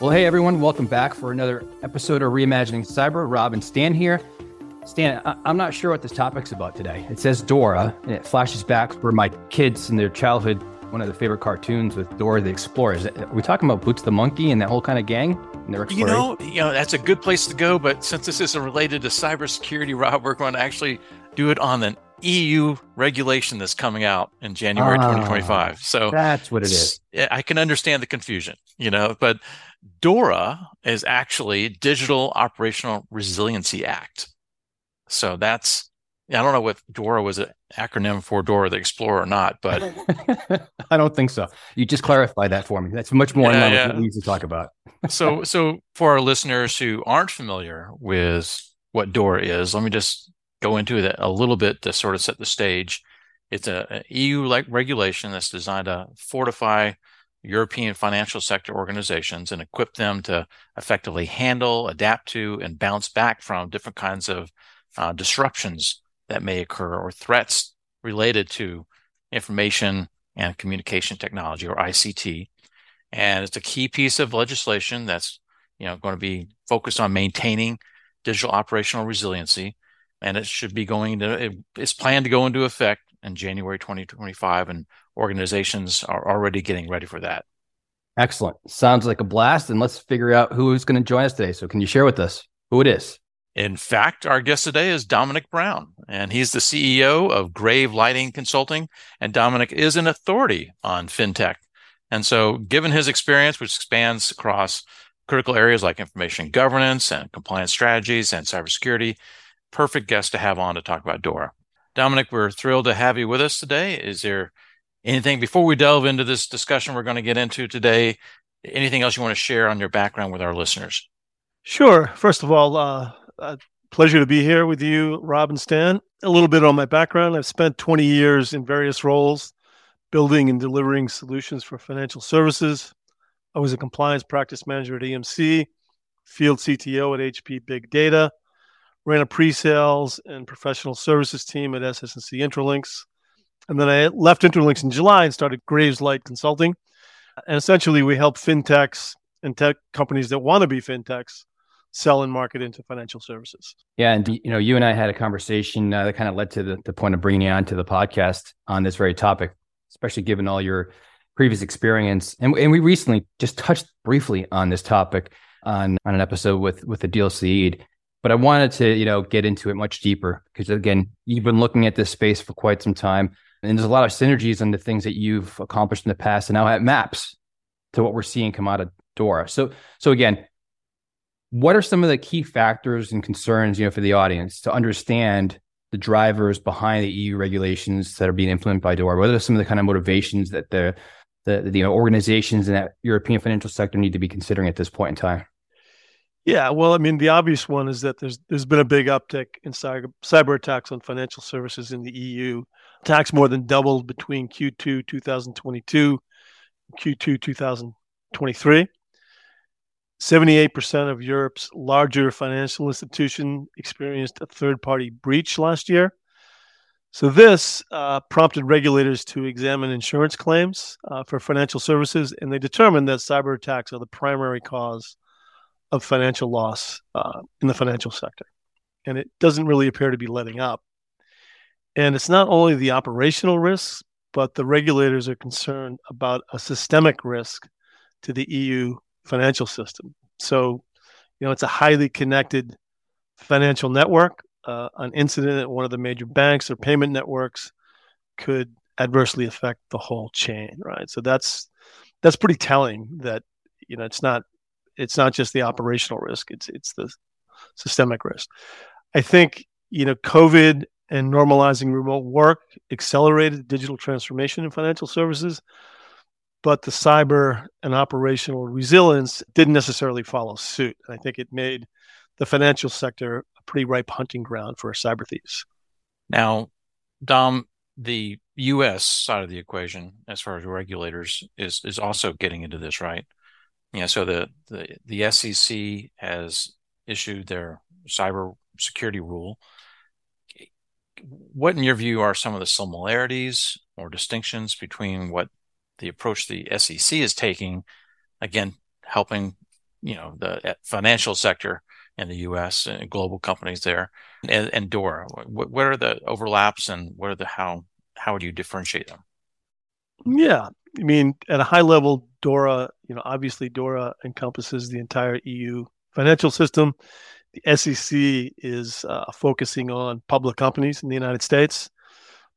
Well, hey everyone, welcome back for another episode of Reimagining Cyber. Rob and Stan here. Stan, I- am not sure what this topic's about today. It says Dora, and it flashes back for my kids in their childhood, one of their favorite cartoons with Dora the Explorer. Is it, are we talking about Boots the Monkey and that whole kind of gang? You know, you know that's a good place to go. But since this isn't related to cybersecurity, Rob, we're going to actually do it on an EU regulation that's coming out in January ah, 2025. So that's what it is. I can understand the confusion, you know, but DORA is actually Digital Operational Resiliency Act. So that's I don't know what DORA was an acronym for Dora the Explorer or not, but I don't think so. You just clarify that for me. That's much more yeah, yeah. we need to talk about. so, so for our listeners who aren't familiar with what DORA is, let me just go into it a little bit to sort of set the stage. It's a, a EU like regulation that's designed to fortify European financial sector organizations and equip them to effectively handle, adapt to, and bounce back from different kinds of uh, disruptions that may occur or threats related to information and communication technology or ICT. And it's a key piece of legislation that's you know going to be focused on maintaining digital operational resiliency and it should be going to it's planned to go into effect in January 2025 and organizations are already getting ready for that. Excellent. Sounds like a blast and let's figure out who's going to join us today. So can you share with us who it is? In fact, our guest today is Dominic Brown, and he's the CEO of Grave Lighting Consulting. And Dominic is an authority on fintech. And so, given his experience, which spans across critical areas like information governance and compliance strategies and cybersecurity, perfect guest to have on to talk about Dora. Dominic, we're thrilled to have you with us today. Is there anything before we delve into this discussion we're going to get into today? Anything else you want to share on your background with our listeners? Sure. First of all, uh, pleasure to be here with you, Rob and Stan. A little bit on my background. I've spent 20 years in various roles building and delivering solutions for financial services. I was a compliance practice manager at EMC, field CTO at HP Big Data, ran a pre-sales and professional services team at SS&C Intralinks. And then I left Intralinks in July and started Graves Light Consulting. And essentially, we help fintechs and tech companies that want to be fintechs sell and market into financial services. Yeah, and you know, you and I had a conversation uh, that kind of led to the, the point of bringing you on to the podcast on this very topic, especially given all your previous experience. And, and we recently just touched briefly on this topic on on an episode with with Adil Saeed but I wanted to, you know, get into it much deeper because again, you've been looking at this space for quite some time, and there's a lot of synergies in the things that you've accomplished in the past, and now it maps to what we're seeing come out of Dora. So, so again, what are some of the key factors and concerns, you know, for the audience to understand the drivers behind the EU regulations that are being implemented by Dora? What are some of the kind of motivations that the the, the organizations in that European financial sector need to be considering at this point in time? Yeah, well, I mean, the obvious one is that there's there's been a big uptick in cyber, cyber attacks on financial services in the EU. Attacks more than doubled between Q2 2022 and Q2 2023. 78% of Europe's larger financial institution experienced a third-party breach last year. So this uh, prompted regulators to examine insurance claims uh, for financial services, and they determined that cyber attacks are the primary cause of financial loss uh, in the financial sector. And it doesn't really appear to be letting up. And it's not only the operational risks, but the regulators are concerned about a systemic risk to the EU financial system. So, you know, it's a highly connected financial network. Uh, an incident at one of the major banks or payment networks could adversely affect the whole chain, right? So that's that's pretty telling that you know it's not it's not just the operational risk; it's it's the systemic risk. I think you know COVID and normalizing remote work accelerated digital transformation in financial services, but the cyber and operational resilience didn't necessarily follow suit. And I think it made the financial sector a pretty ripe hunting ground for cyber thieves. Now, Dom, the U.S. side of the equation, as far as regulators, is is also getting into this, right? Yeah, so the, the, the SEC has issued their cyber security rule. What, in your view, are some of the similarities or distinctions between what the approach the SEC is taking, again, helping you know the eh, financial sector in the U.S. and eh, global companies there, and, and Dora. What, what are the overlaps, and what are the how how would you differentiate them? Yeah, I mean, at a high level, Dora, you know, obviously Dora encompasses the entire EU financial system. The SEC is uh, focusing on public companies in the United States.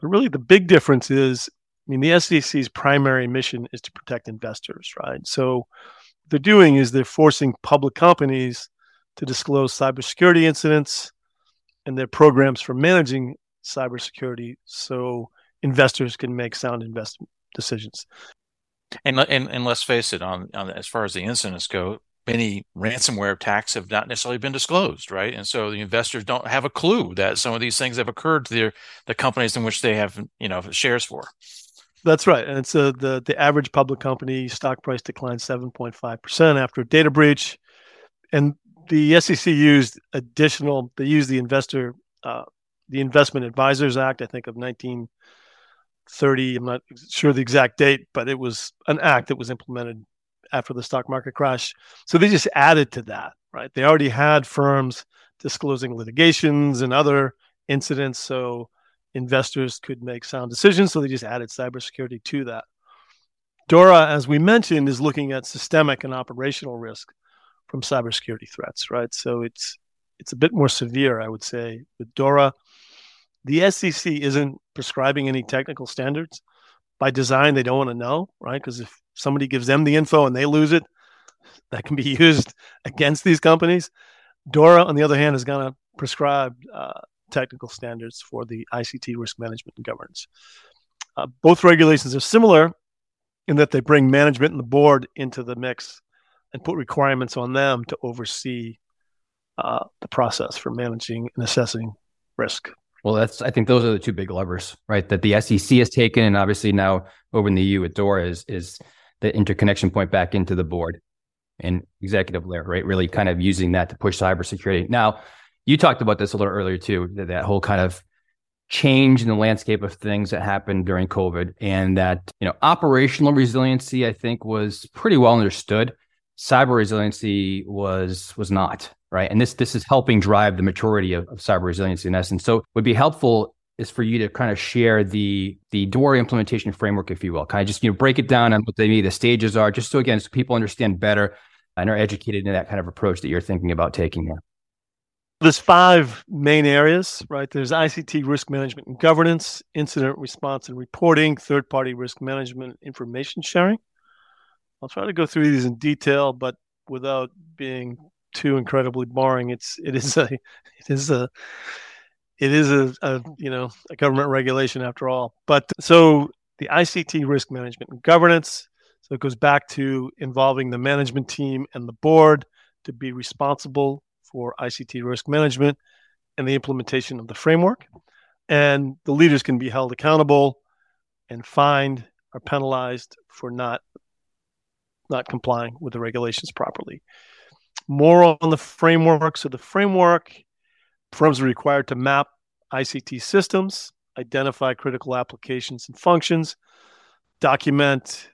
But really, the big difference is I mean, the SEC's primary mission is to protect investors, right? So, what they're doing is they're forcing public companies to disclose cybersecurity incidents and their programs for managing cybersecurity so investors can make sound investment decisions. And, and, and let's face it, on, on as far as the incidents go, many ransomware attacks have not necessarily been disclosed, right? And so the investors don't have a clue that some of these things have occurred to their, the companies in which they have, you know, shares for. That's right. And so the the average public company stock price declined 7.5% after a data breach. And the SEC used additional, they used the investor, uh, the Investment Advisors Act, I think of 1930. I'm not sure the exact date, but it was an act that was implemented after the stock market crash. So they just added to that, right? They already had firms disclosing litigations and other incidents. So investors could make sound decisions. So they just added cybersecurity to that. Dora, as we mentioned, is looking at systemic and operational risk from cybersecurity threats, right? So it's it's a bit more severe, I would say, with Dora. The SEC isn't prescribing any technical standards. By design, they don't want to know, right? Because if somebody gives them the info and they lose it, that can be used against these companies. Dora, on the other hand, is going to prescribe uh, technical standards for the ICT risk management and governance. Uh, both regulations are similar in that they bring management and the board into the mix and put requirements on them to oversee uh, the process for managing and assessing risk. Well, that's I think those are the two big levers, right? That the SEC has taken, and obviously now over in the EU with Dora is is the interconnection point back into the board and executive layer, right? Really kind of using that to push cybersecurity. Now, you talked about this a little earlier too, that, that whole kind of change in the landscape of things that happened during COVID and that, you know, operational resiliency, I think was pretty well understood. Cyber resiliency was was not, right? And this this is helping drive the maturity of, of cyber resiliency in essence. So would be helpful is for you to kind of share the the Dora implementation framework, if you will. Kind of just you know break it down on what the the stages are, just so again, so people understand better and are educated in that kind of approach that you're thinking about taking here. There's five main areas, right? There's ICT risk management and governance, incident response and reporting, third party risk management, information sharing. I'll try to go through these in detail, but without being too incredibly boring. It's it is a it is a it is a, a you know a government regulation after all. But so the ICT risk management and governance. So it goes back to involving the management team and the board to be responsible for ICT risk management and the implementation of the framework. And the leaders can be held accountable and fined or penalized for not not complying with the regulations properly. More on the framework. So the framework firms are required to map ICT systems, identify critical applications and functions, document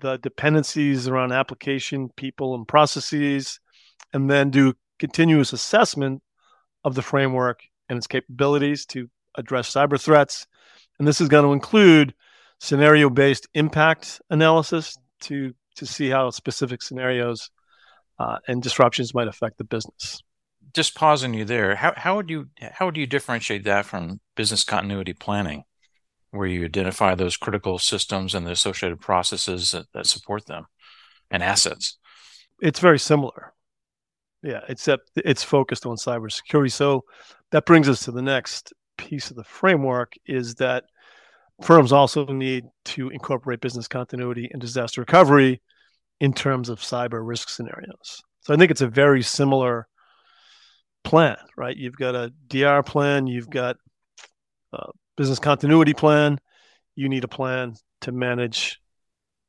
the dependencies around application, people, and processes, and then do continuous assessment of the framework and its capabilities to address cyber threats. And this is going to include scenario based impact analysis to, to see how specific scenarios uh, and disruptions might affect the business. Just pausing you there, how, how would you how would you differentiate that from business continuity planning, where you identify those critical systems and the associated processes that, that support them and assets? It's very similar. Yeah, except it's focused on cybersecurity. So that brings us to the next piece of the framework is that firms also need to incorporate business continuity and disaster recovery in terms of cyber risk scenarios. So I think it's a very similar plan, right? You've got a DR plan, you've got a business continuity plan, you need a plan to manage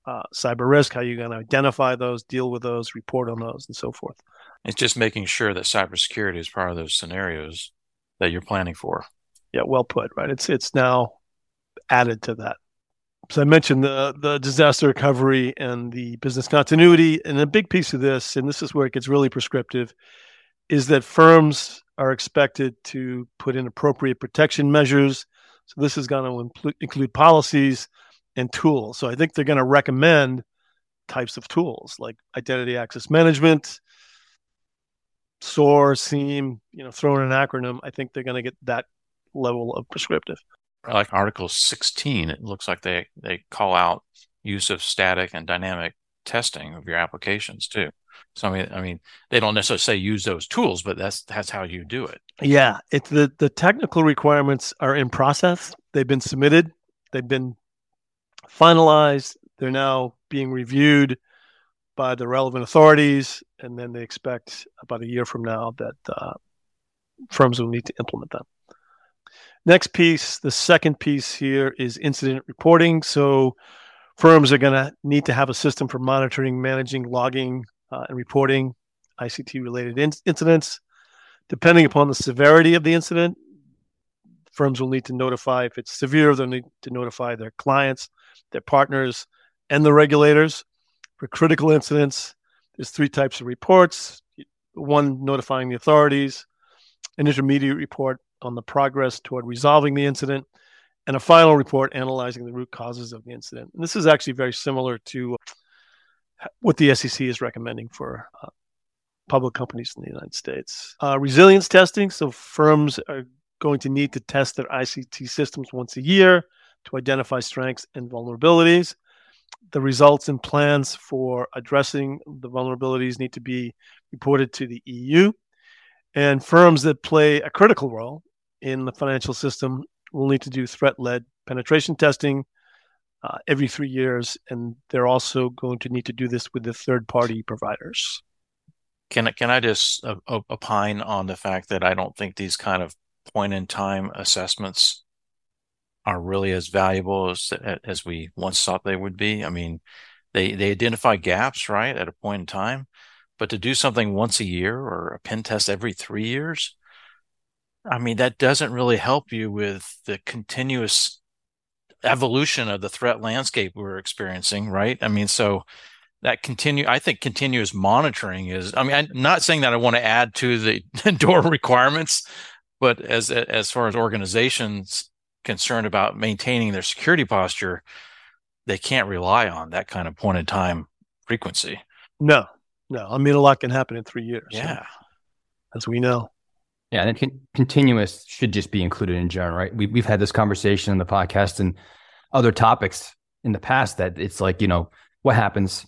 uh, cyber risk, how you're going to identify those, deal with those, report on those, and so forth. It's just making sure that cybersecurity is part of those scenarios that you're planning for. Yeah, well put. Right. It's it's now added to that. so I mentioned the the disaster recovery and the business continuity, and a big piece of this, and this is where it gets really prescriptive, is that firms are expected to put in appropriate protection measures. So this is going to impl- include policies and tools. So I think they're going to recommend types of tools like identity access management, SOAR, SIEM, you know, throw in an acronym. I think they're going to get that level of prescriptive like Article 16, it looks like they, they call out use of static and dynamic testing of your applications too. So I mean, I mean, they don't necessarily say use those tools, but that's that's how you do it. Yeah, it's the the technical requirements are in process. They've been submitted. They've been finalized. They're now being reviewed by the relevant authorities, and then they expect about a year from now that uh, firms will need to implement them. Next piece, the second piece here is incident reporting. So firms are going to need to have a system for monitoring, managing, logging, uh, and reporting ICT related in- incidents. Depending upon the severity of the incident, firms will need to notify if it's severe, they'll need to notify their clients, their partners, and the regulators. For critical incidents, there's three types of reports one notifying the authorities, an intermediate report on the progress toward resolving the incident, and a final report analyzing the root causes of the incident. And this is actually very similar to what the SEC is recommending for uh, public companies in the United States. Uh, resilience testing. So firms are going to need to test their ICT systems once a year to identify strengths and vulnerabilities. The results and plans for addressing the vulnerabilities need to be reported to the EU. And firms that play a critical role in the financial system will need to do threat led penetration testing uh, every three years. And they're also going to need to do this with the third party providers. Can, can I just uh, opine on the fact that I don't think these kind of point in time assessments are really as valuable as as we once thought they would be. I mean, they they identify gaps right at a point in time, but to do something once a year or a pen test every three years, I mean, that doesn't really help you with the continuous evolution of the threat landscape we're experiencing, right? I mean, so that continue, I think continuous monitoring is, I mean, I'm not saying that I want to add to the door requirements, but as, as far as organizations concerned about maintaining their security posture, they can't rely on that kind of point in time frequency. No, no. I mean, a lot can happen in three years. Yeah. As we know. Yeah, and con- continuous should just be included in general, right? We, we've had this conversation in the podcast and other topics in the past that it's like, you know, what happens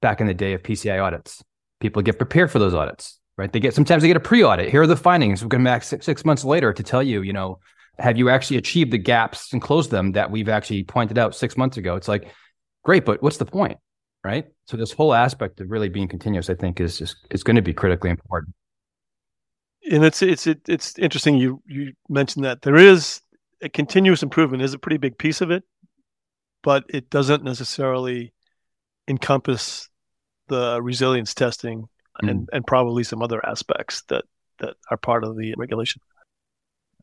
back in the day of PCI audits? People get prepared for those audits, right? They get sometimes they get a pre-audit. Here are the findings. We're going back six, six months later to tell you, you know, have you actually achieved the gaps and closed them that we've actually pointed out six months ago? It's like, great, but what's the point, right? So this whole aspect of really being continuous, I think, is just is going to be critically important and it's it's it's interesting you you mentioned that there is a continuous improvement is a pretty big piece of it, but it doesn't necessarily encompass the resilience testing mm. and and probably some other aspects that that are part of the regulation.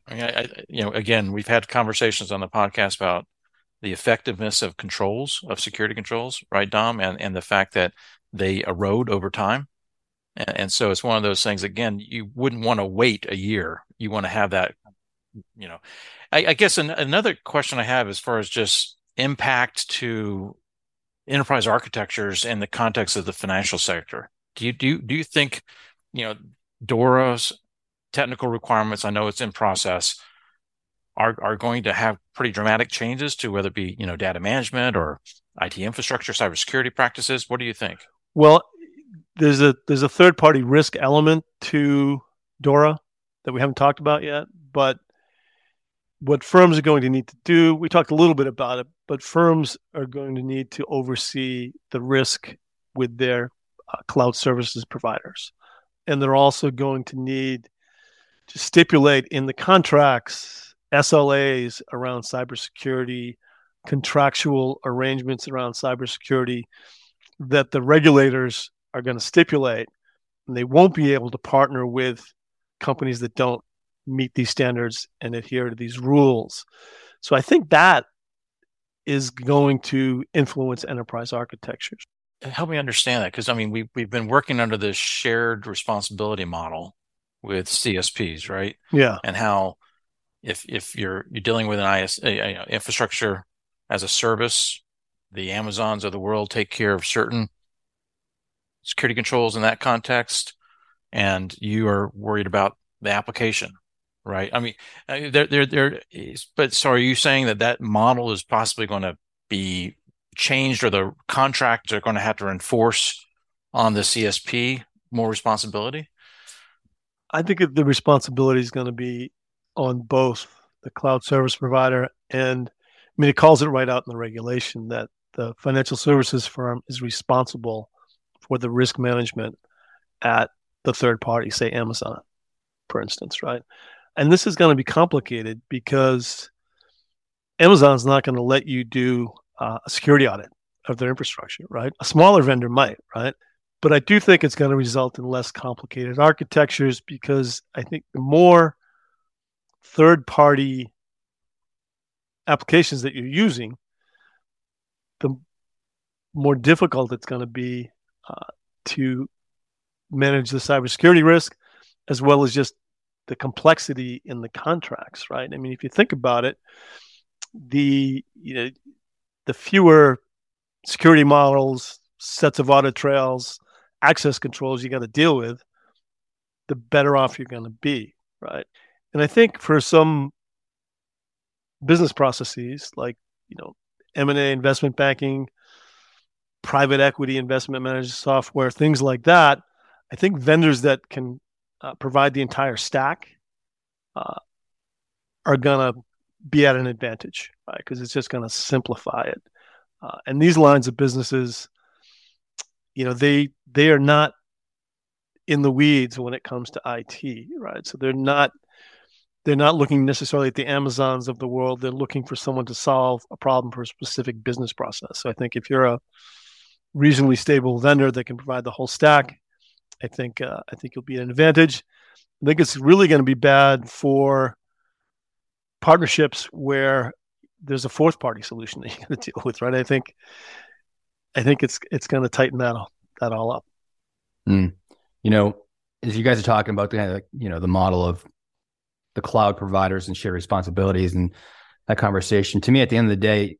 I mean, I, you know, again, we've had conversations on the podcast about the effectiveness of controls of security controls, right, Dom, and and the fact that they erode over time. And, and so it's one of those things, again, you wouldn't want to wait a year. You want to have that, you know, I, I guess an, another question I have as far as just impact to enterprise architectures in the context of the financial sector. Do you, do you, do you think, you know, DORA's technical requirements, I know it's in process, are, are going to have pretty dramatic changes to whether it be, you know, data management or IT infrastructure, cybersecurity practices? What do you think? Well, there's a there's a third party risk element to Dora that we haven't talked about yet, but what firms are going to need to do, we talked a little bit about it, but firms are going to need to oversee the risk with their uh, cloud services providers. And they're also going to need to stipulate in the contracts SLAs around cybersecurity, contractual arrangements around cybersecurity that the regulators are going to stipulate, and they won't be able to partner with companies that don't meet these standards and adhere to these rules. So I think that is going to influence enterprise architectures. Help me understand that because I mean we we've been working under this shared responsibility model with CSPs, right? Yeah. And how if if you're you're dealing with an IS a, a infrastructure as a service, the Amazons of the world take care of certain security controls in that context, and you are worried about the application, right? I mean, uh, there there there is, but so are you saying that that model is possibly going to be changed, or the contracts are going to have to enforce on the CSP more responsibility? I think the responsibility is going to be on both the cloud service provider and I mean it calls it right out in the regulation that the financial services firm is responsible for the risk management at the third party, say Amazon, for instance, right? And this is going to be complicated because Amazon's not going to let you do uh, a security audit of their infrastructure, right? A smaller vendor might, right? But I do think it's going to result in less complicated architectures because I think the more third party applications that you're using, the more difficult it's going to be uh, to manage the cybersecurity risk, as well as just the complexity in the contracts. Right? I mean, if you think about it, the you know the fewer security models, sets of audit trails, access controls you got to deal with, the better off you're going to be, right? And I think for some business processes like you know M&A investment banking, private equity investment management software, things like that, I think vendors that can uh, provide the entire stack uh, are going to be at an advantage, right? Because it's just going to simplify it. Uh, and these lines of businesses, you know, they they are not in the weeds when it comes to IT, right? So they're not they're not looking necessarily at the Amazons of the world. They're looking for someone to solve a problem for a specific business process. So I think if you're a reasonably stable vendor that can provide the whole stack, I think uh, I think you'll be an advantage. I think it's really going to be bad for partnerships where there's a fourth party solution that you got to deal with, right? I think I think it's it's going to tighten that all, that all up. Mm. You know, as you guys are talking about the you know the model of the cloud providers and shared responsibilities and that conversation, to me, at the end of the day,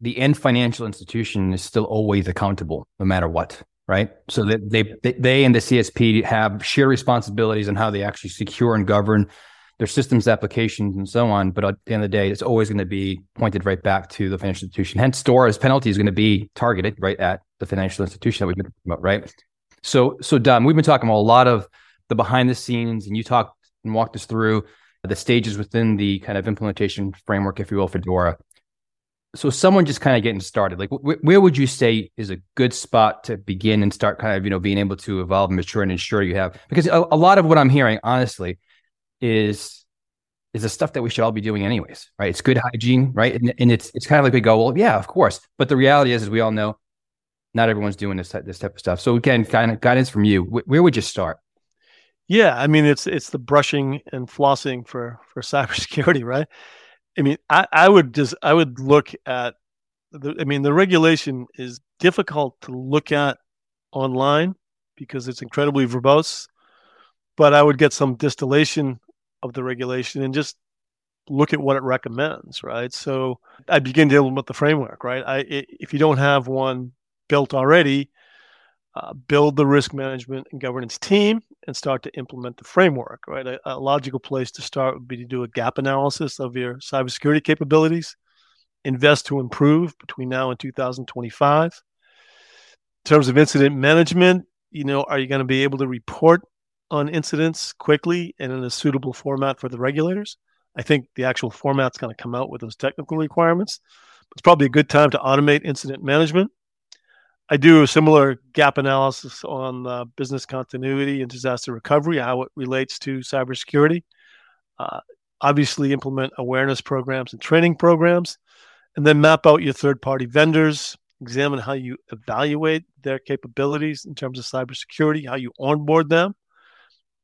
the end financial institution is still always accountable, no matter what, right? So that they, they they and the CSP have shared responsibilities on how they actually secure and govern their systems applications and so on. But at the end of the day, it's always going to be pointed right back to the financial institution. Hence, DORA's penalty is going to be targeted right at the financial institution that we've been talking about, right? So, so Dom, we've been talking about a lot of the behind the scenes, and you talked and walked us through the stages within the kind of implementation framework, if you will, for DORA. So, someone just kind of getting started, like wh- where would you say is a good spot to begin and start kind of, you know, being able to evolve and mature and ensure you have? Because a, a lot of what I'm hearing, honestly, is is the stuff that we should all be doing anyways, right? It's good hygiene, right? And, and it's it's kind of like we go, well, yeah, of course. But the reality is, as we all know, not everyone's doing this this type of stuff. So again, kind of guidance from you. Where, where would you start? Yeah, I mean, it's it's the brushing and flossing for for cybersecurity, right? I mean, I, I would just I would look at the, I mean, the regulation is difficult to look at online because it's incredibly verbose. But I would get some distillation of the regulation and just look at what it recommends, right? So I begin dealing with the framework, right? I if you don't have one built already, uh, build the risk management and governance team and start to implement the framework, right? A, a, logical place to start would be to do a gap analysis of your cybersecurity capabilities, invest to improve between now and 2025. In terms of incident management, you know, are you going to be able to report on incidents quickly and in a suitable format for the regulators? I think the actual format's going to come out with those technical requirements. It's probably a good time to automate incident management I do a similar gap analysis on uh, business continuity and disaster recovery, how it relates to cybersecurity. Uh, obviously, implement awareness programs and training programs, and then map out your third party vendors, examine how you evaluate their capabilities in terms of cybersecurity, how you onboard them,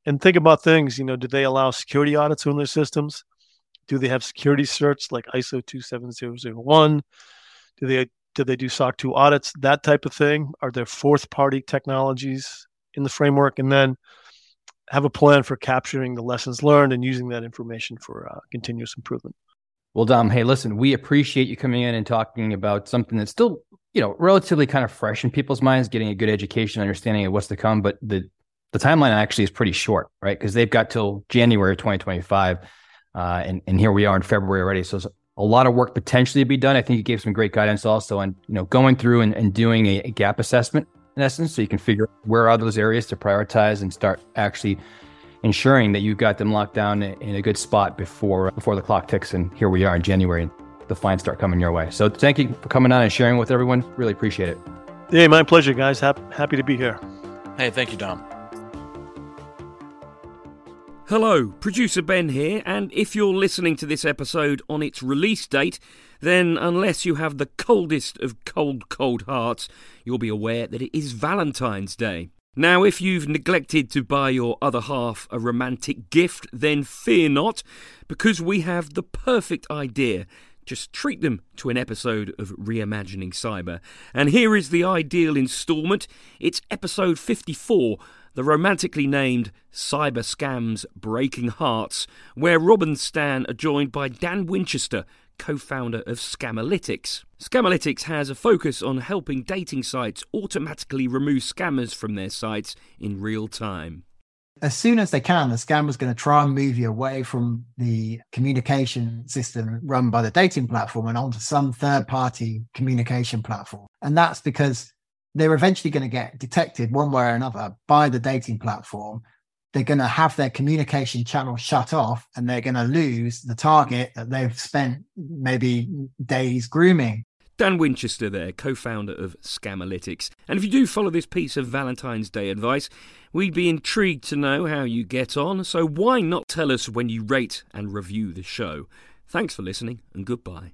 and think about things. You know, do they allow security audits on their systems? Do they have security certs like ISO 27001? Do they do they do SOC 2 audits? That type of thing. Are there fourth party technologies in the framework? And then have a plan for capturing the lessons learned and using that information for uh, continuous improvement. Well, Dom, hey, listen, we appreciate you coming in and talking about something that's still, you know, relatively kind of fresh in people's minds, getting a good education, understanding of what's to come. But the the timeline actually is pretty short, right? Because they've got till January 2025, uh, and and here we are in February already. So a lot of work potentially to be done. I think you gave some great guidance also on you know going through and, and doing a, a gap assessment in essence, so you can figure where are those areas to prioritize and start actually ensuring that you've got them locked down in a good spot before before the clock ticks. And here we are in January, and the fines start coming your way. So thank you for coming on and sharing with everyone. Really appreciate it. Hey, my pleasure, guys. Happy, happy to be here. Hey, thank you, Dom. Hello, producer Ben here, and if you're listening to this episode on its release date, then unless you have the coldest of cold, cold hearts, you'll be aware that it is Valentine's Day. Now, if you've neglected to buy your other half a romantic gift, then fear not, because we have the perfect idea. Just treat them to an episode of Reimagining Cyber. And here is the ideal instalment. It's episode 54, the romantically named Cyber Scams Breaking Hearts, where Rob and Stan are joined by Dan Winchester, co founder of Scamalytics. Scamalytics has a focus on helping dating sites automatically remove scammers from their sites in real time. As soon as they can, the scammer's going to try and move you away from the communication system run by the dating platform and onto some third party communication platform. And that's because they're eventually going to get detected one way or another by the dating platform they're going to have their communication channel shut off and they're going to lose the target that they've spent maybe days grooming. Dan Winchester, there, co founder of Scamalytics. And if you do follow this piece of Valentine's Day advice, we'd be intrigued to know how you get on, so why not tell us when you rate and review the show? Thanks for listening and goodbye.